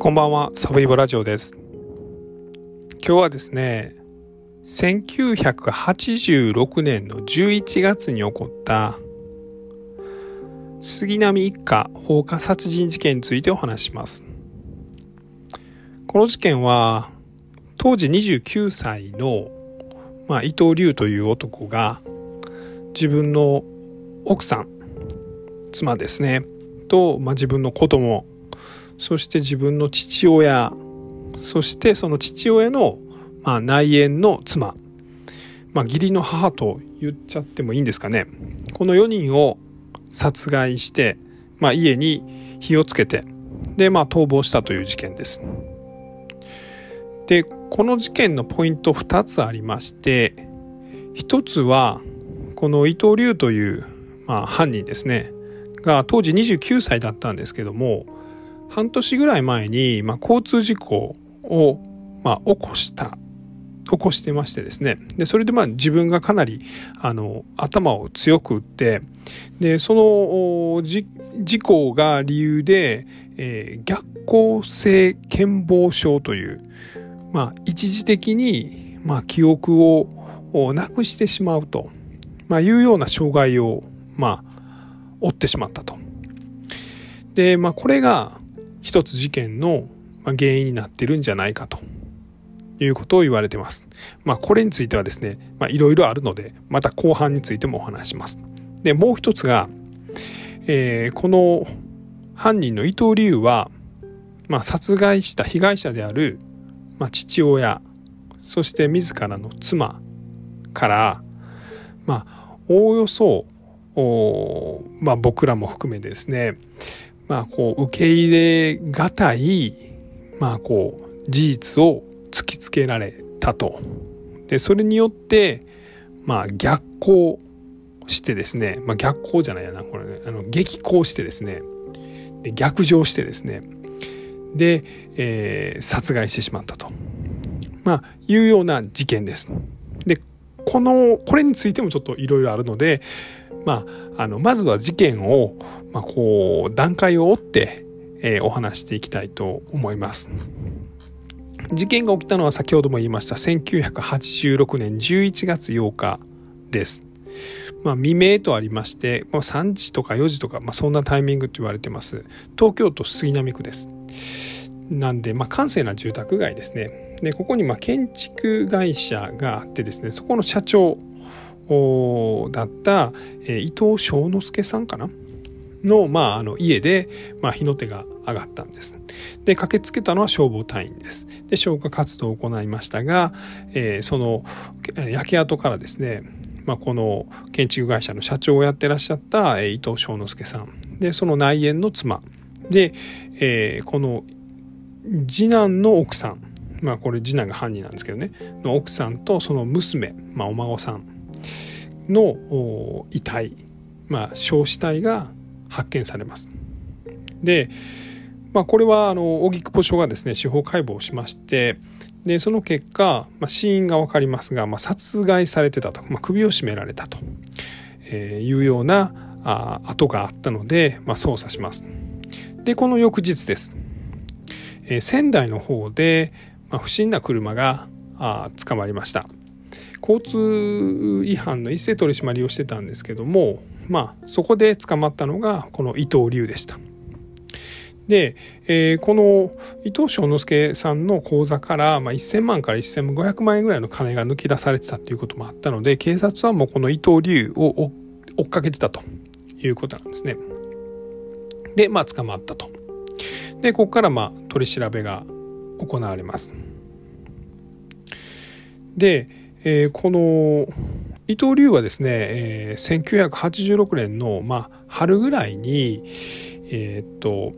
こんばんは、サブイボラジオです。今日はですね、1986年の11月に起こった杉並一家放火殺人事件についてお話します。この事件は当時29歳の、まあ、伊藤龍という男が自分の奥さん妻ですねと、まあ、自分の子供そして自分の父親そしてその父親の、まあ、内縁の妻、まあ、義理の母と言っちゃってもいいんですかね。この4人を殺害して、まあ、家に火をつけてで、まあ、逃亡したという事件です。でこの事件のポイント2つありまして1つはこの伊藤龍という、まあ、犯人ですね。が当時29歳だったんですけども半年ぐらい前に、まあ、交通事故を、まあ、起こした起こしてましてですねでそれでまあ自分がかなりあの頭を強く打ってでその事故が理由で、えー、逆行性健忘症という、まあ、一時的に、まあ、記憶をなくしてしまうと、まあ、いうような障害を、まあ、負ってしまったと。で、まあ、これが一つ事件の原因になってるんじゃないかということを言われてます。まあこれについてはですね、まあいろいろあるので、また後半についてもお話します。で、もう一つが、えー、この犯人の伊藤龍は、まあ殺害した被害者である、まあ、父親、そして自らの妻から、まあおおよそ、まあ僕らも含めですね、まあ、こう、受け入れがたい、まあ、こう、事実を突きつけられたと。で、それによって、まあ、逆行してですね、まあ、逆行じゃないやな、これね、あの、激行してですね、で逆上してですね、で、えー、殺害してしまったと。まあ、いうような事件です。で、この、これについてもちょっといろいろあるので、まあ、あの、まずは事件を、まあ、こう、段階を追って、えー、お話していきたいと思います。事件が起きたのは先ほども言いました1986年11月8日です。まあ、未明とありまして、まあ、3時とか4時とか、まあ、そんなタイミングと言われてます。東京都杉並区です。なんで、まあ、閑静な住宅街ですね。で、ここにま建築会社があってですね、そこの社長だった、えー、伊藤昌之助さんかな？の,、まあ、あの家で、まあ、火の手が上がったんです。で駆けつけたのは消防隊員です。で消火活動を行いましたが、えー、その焼け跡からですね、まあ、この建築会社の社長をやってらっしゃった、えー、伊藤昌之助さん。でその内縁の妻。で、えー、この次男の奥さん。まあこれ次男が犯人なんですけどね。の奥さんとその娘、まあ、お孫さん。の遺体、まあ、焼死体が発見されます。で、まあ、これはあの荻窪署がですね司法解剖をしましてでその結果、まあ、死因が分かりますが、まあ、殺害されてたと、まあ、首を絞められたと、えいうようなあ跡があったので、まあ、捜査します。でこの翌日です。えー、仙台の方で、まあ、不審な車があ捕まりました。交通違反の一斉取り締まりをしてたんですけどもまあそこで捕まったのがこの伊藤龍でした。で、えー、この伊藤昌之助さんの口座から、まあ、1000万から1500万円ぐらいの金が抜き出されてたということもあったので警察はもうこの伊藤龍を追っかけてたということなんですね。でまあ捕まったと。でここからまあ取り調べが行われます。でえー、この伊藤龍はですね、えー、1986年の、まあ、春ぐらいに、えー、っと、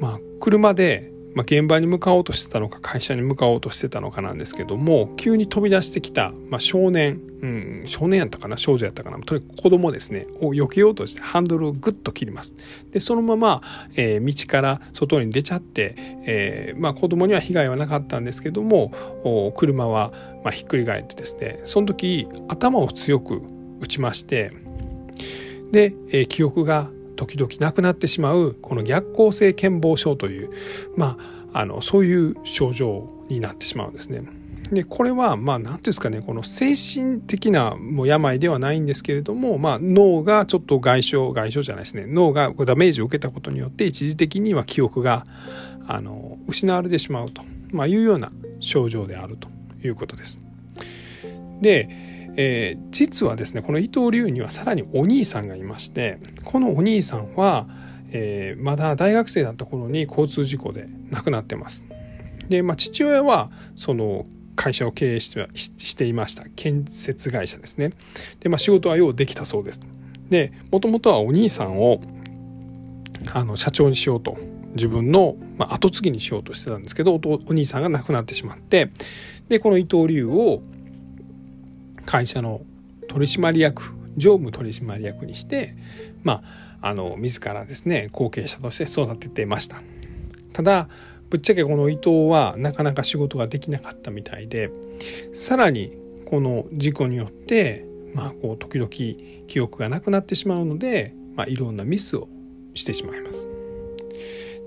まあ、車でまあ、現場に向かおうとしてたのか会社に向かおうとしてたのかなんですけども急に飛び出してきた、まあ、少年、うん、少年やったかな少女やったかなとにかく子供ですねを避けようとしてハンドルをグッと切ります。でそのまま、えー、道から外に出ちゃって、えーまあ、子供には被害はなかったんですけども車は、まあ、ひっくり返ってですねその時頭を強く打ちましてで、えー、記憶が時々亡くなってしまうこの逆行性健忘症というまああのそういう症状になってしまうんですね。でこれはまあ何ていうんですかねこの精神的なもう病ではないんですけれども、まあ、脳がちょっと外傷外傷じゃないですね脳がダメージを受けたことによって一時的には記憶があの失われてしまうと、まあ、いうような症状であるということです。で、えー、実はですねこの伊藤龍にはさらにお兄さんがいましてこのお兄さんは、えー、まだ大学生だった頃に交通事故で亡くなってます。で、まあ、父親はその会社を経営してしていました。建設会社ですね。で、まあ、仕事はようできたそうです。でもともとはお兄さんをあの社長にしようと。自分の、まあ、後継ぎにしようとしてたんですけどお兄さんが亡くなってしまって。でこの伊藤龍を会社の取締役常務取締役にしてまああの自らですね後継者として育てていましたただぶっちゃけこの伊藤はなかなか仕事ができなかったみたいでさらにこの事故によってまあこう時々記憶がなくなってしまうので、まあ、いろんなミスをしてしまいます。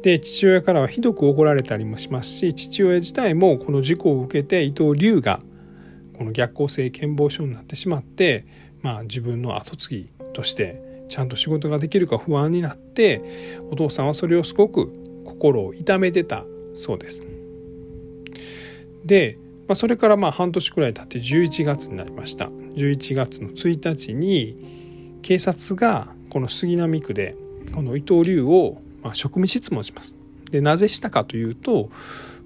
で父親からはひどく怒られたりもしますし父親自体もこの事故を受けて伊藤龍がこの逆行性健忘症になってしまって、まあ、自分の後継ぎとしてちゃんと仕事ができるか不安になってお父さんはそれをすごく心を痛めてたそうです。で、まあ、それからまあ半年くらい経って11月になりました11月の1日に警察がこの杉並区でこの伊藤龍をまあ職務質問します。でなぜしたかというと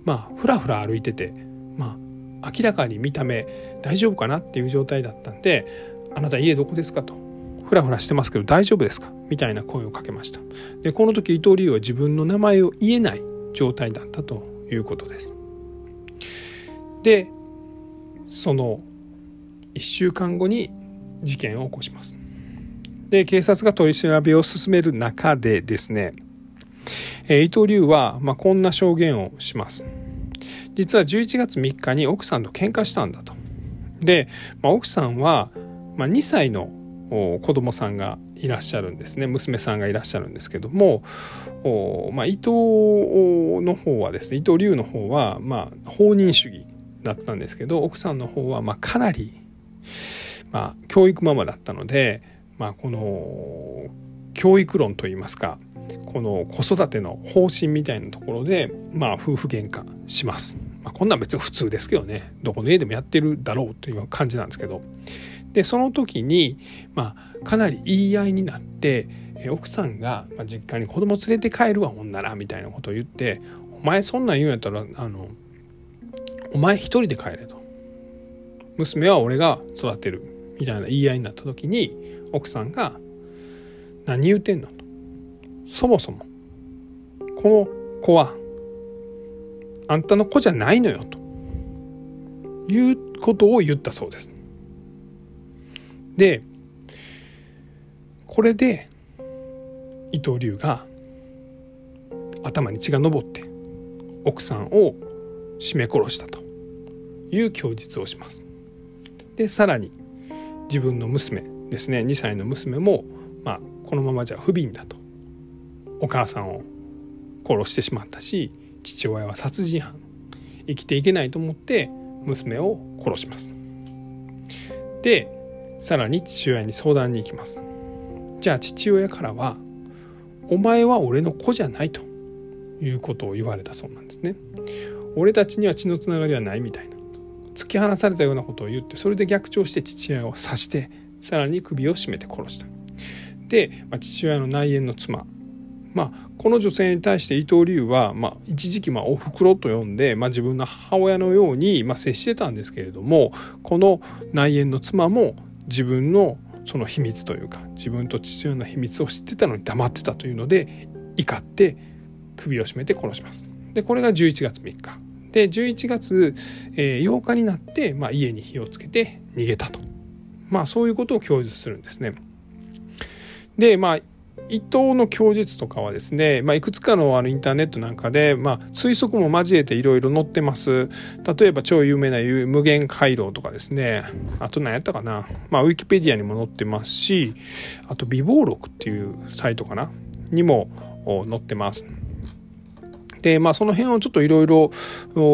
まあふらふら歩いててまあ明らかに見た目大丈夫かなっていう状態だったんで「あなた家どこですか?」とフラフラしてますけど大丈夫ですかみたいな声をかけました。でこの時伊藤龍は自分の名前を言えない状態だったということです。でその1週間後に事件を起こします。で警察が取り調べを進める中でですね伊藤龍は、まあ、こんな証言をします。実は11月3日に奥さんと喧嘩したんだと。で、まあ、奥さんは、まあ、2歳の子供さんがいらっしゃるんですね。娘さんがいらっしゃるんですけども、まあ、伊藤の方はですね伊藤龍の方は、まあ、放任主義だったんですけど奥さんの方は、まあ、かなり、まあ、教育ママだったので、まあ、この教育論といいますかこの子育ての方針みたいなところで、まあ、夫婦喧嘩します。まあ、こんなん別に普通ですけどねどこの家でもやってるだろうという感じなんですけどでその時に、まあ、かなり言い合いになって奥さんが実家に子供連れて帰るわほんならみたいなことを言って「お前そんなん言うんやったらあのお前一人で帰れ」と「娘は俺が育てる」みたいな言い合いになった時に奥さんが「何言うてんの?」と「そもそもこの子はあんたの子じゃないのよ」ということを言ったそうです。でこれで伊藤龍が頭に血が上って奥さんを絞め殺したという供述をします。でさらに自分の娘ですね2歳の娘も、まあ、このままじゃ不憫だとお母さんを殺してしまったし父親は殺人犯生きていけないと思って娘を殺します。でさらに父親に相談に行きます。じゃあ父親からはお前は俺の子じゃないということを言われたそうなんですね。俺たちには血のつながりはないみたいな。突き放されたようなことを言ってそれで逆調して父親を刺してさらに首を絞めて殺した。で、まあ、父親の内縁の妻まあ、この女性に対して伊藤龍は、まあ、一時期まあおふくろと呼んで、まあ、自分の母親のようにまあ接してたんですけれどもこの内縁の妻も自分のその秘密というか自分と父親の秘密を知ってたのに黙ってたというので怒って首を絞めて殺します。でこれが11月3日で11月8日になって、まあ、家に火をつけて逃げたとまあそういうことを供述するんですね。でまあ伊藤の供述とかはですね、まあ、いくつかのあのインターネットなんかで、まあ、推測も交えていろいろ載ってます。例えば超有名な無限回廊とかですね。あと何やったかな、まあ、ウィキペディアにも載ってますしあと美貌録っていうサイトかな。にも載ってます。でまあその辺をちょっといろいろ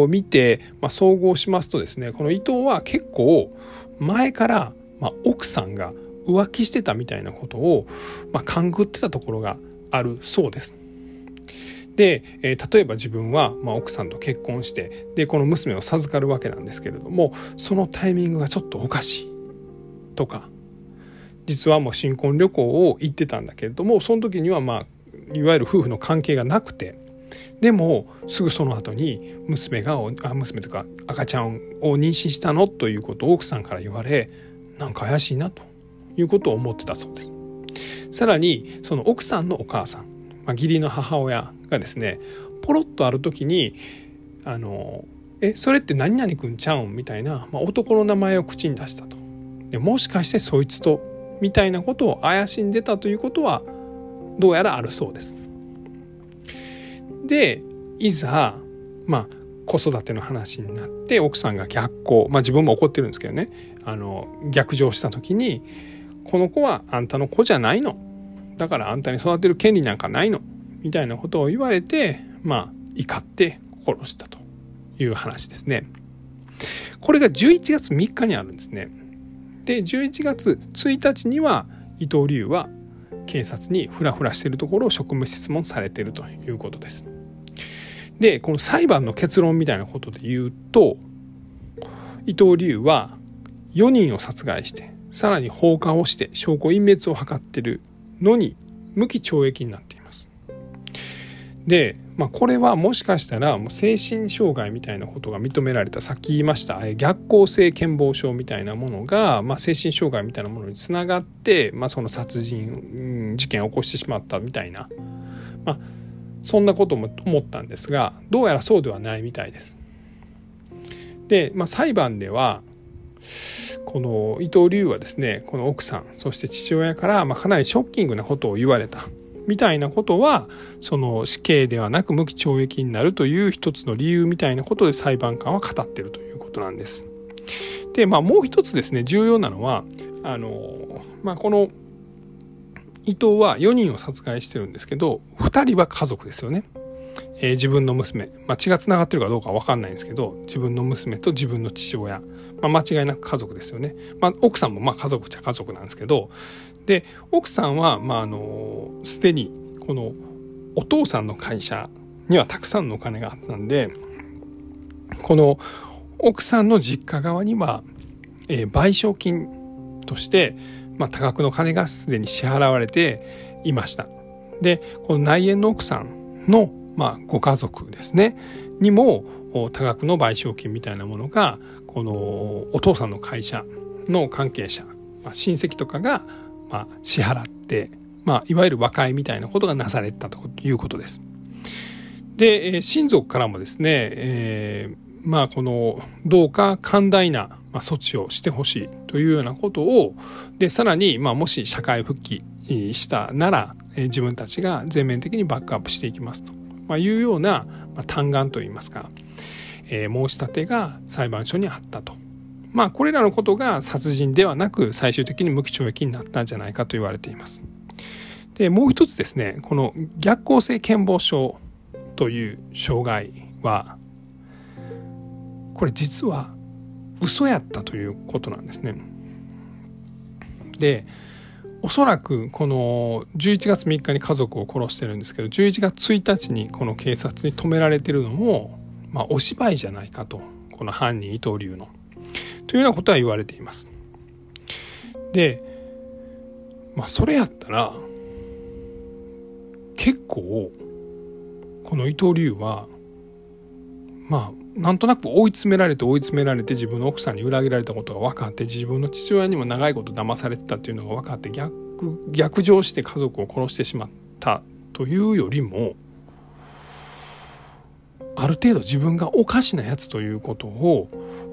見て、まあ、総合しますとですねこの伊藤は結構前から、まあ、奥さんが浮気してたみたいなことを、まあ、勘ぐってたところがあるそうです。で、え、例えば自分は、ま、奥さんと結婚してでこの娘を授かるわけなんですけれどもそのタイミングがちょっとおかしいとか実はもう新婚旅行を行ってたんだけれどもその時にはまあいわゆる夫婦の関係がなくてでもすぐその後に娘があ娘とか赤ちゃんを妊娠したの？ということを奥さんから言われなんか怪しいなということを思ってたそうです。さらにその奥さんのお母さん、まあ、義理の母親がですねポロッとある時に「あのえそれって何々くんちゃうん?」みたいな、まあ、男の名前を口に出したと。でもしかしてそいつと？みたいなことを怪しんでたということはどうやらあるそうです。でいざまあ子育ての話になって奥さんが逆行まあ自分も怒ってるんですけどねあの逆上した時にこの子はあんたの子じゃないの。だからあんたに育てる権利なんかないの。みたいなことを言われてまあ怒って殺したという話ですね。これが11月3日にあるんですね。で11月1日には伊藤龍は警察にフラフラしてるところを職務質問されてるということです。でこの裁判の結論みたいなことで言うと伊藤龍は4人を殺害してさらに放火をして証拠隠滅を図ってるのに無期懲役になっています。で、まあ、これはもしかしたらもう精神障害みたいなことが認められたさっき言いました逆行性健忘症みたいなものが、まあ、精神障害みたいなものにつながって、まあ、その殺人事件を起こしてしまったみたいな、まあ、そんなことも思ったんですがどうやらそうではないみたいです。で、まあ、裁判ではこの伊藤龍はですねこの奥さんそして父親からまかなりショッキングなことを言われたみたいなことはその死刑ではなく無期懲役になるという一つの理由みたいなことで裁判官は語ってるということなんです。でまあもう一つですね重要なのはあの、まあ、この伊藤は4人を殺害してるんですけど2人は家族ですよね。えー、自分の娘、まあ、血がつながってるかどうかは分かんないんですけど自分の娘と自分の父親、まあ、間違いなく家族ですよね、まあ、奥さんもまあ家族っちゃ家族なんですけどで奥さんはまああのすでにこのお父さんの会社にはたくさんのお金があったんでこの奥さんの実家側には、えー、賠償金として、まあ、多額の金がすでに支払われていました。でこの内縁の奥さんのまあ、ご家族ですねにも多額の賠償金みたいなものがこのお父さんの会社の関係者、まあ、親戚とかが、ま、支払って、まあ、いわゆる和解みたいなことがなされたということです。で親族からもですね、えー、まあこのどうか寛大な措置をしてほしいというようなことをでさらにまあもし社会復帰したなら自分たちが全面的にバックアップしていきますとまあ、いうような、まあ、嘆願といいますか、えー、申し立てが裁判所にあったと。まあこれらのことが殺人ではなく最終的に無期懲役になったんじゃないかと言われています。でもう一つですねこの逆行性健忘症という障害はこれ実は嘘やったということなんですね。でおそらくこの11月3日に家族を殺してるんですけど11月1日にこの警察に止められてるのも、まあ、お芝居じゃないかとこの犯人伊藤流のというようなことは言われています。でまあそれやったら結構この伊藤龍はまあなんとなく追い詰められて追い詰められて自分の奥さんに裏切られたことが分かって自分の父親にも長いこと騙されてたっていうのが分かって逆逆上して家族を殺してしまったというよりもある程度自分がおかしなやつということを、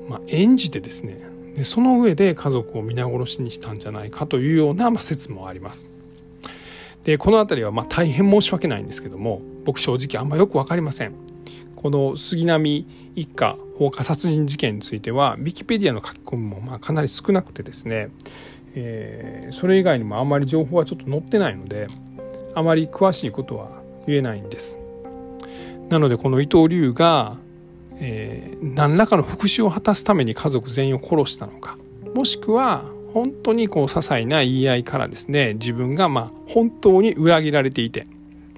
まあ、演じてですねでその上で家族を皆殺しにしたんじゃないかというような、まあ、説もあります。でこの辺りはま大変申し訳ないんですけども僕正直あんまよく分かりませんこの杉並一家放火殺人事件についてはウィキペディアの書き込みもまあかなり少なくてですね、えー、それ以外にもあんまり情報はちょっと載ってないのであまり詳しいことは言えないんです。なのでこの伊藤龍が、えー、何らかの復讐を果たすために家族全員を殺したのかもしくは本当にこう些細な言い合いからですね自分がま本当に裏切られていて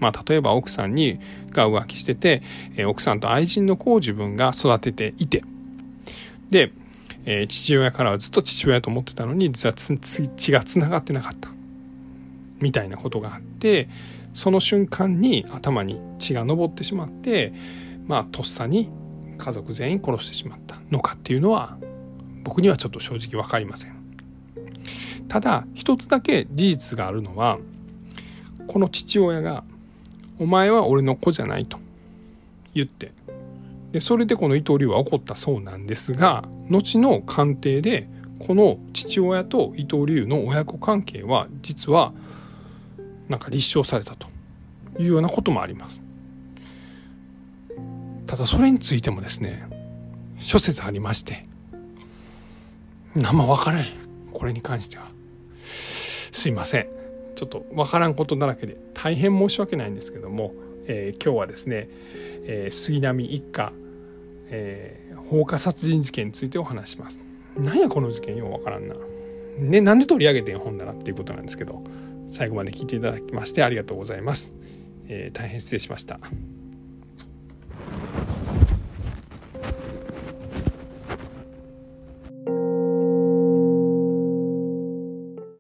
まあ、例えば奥さんにが浮気してて、え、奥さんと愛人の子を自分が育てていて。で、え、父親からはずっと父親と思ってたのに実は血がつながってなかったみたいなことがあってその瞬間に頭に血が上ってしまってまあとっさに家族全員殺してしまったのかっていうのは僕にはちょっと正直分かりません。ただ一つだけ事実があるのはこの父親が「お前は俺の子じゃない」と言って。でそれでこの伊藤龍は怒ったそうなんですが後の鑑定でこの父親と伊藤龍の親子関係は実はなんか立証されたというようなこともあります。ただそれについてもですね諸説ありまして何も分からんこれに関しては。すいません。ちょっとわからんことだらけで大変申し訳ないんですけども、えー、今日はですね、えー、杉並一家、えー、放火殺人事件についてお話します。なんやこの事件ようわからんな。ねなんで取り上げてん本だなっていうことなんですけど最後まで聞いていただきましてありがとうございます、えー、大変失礼しました。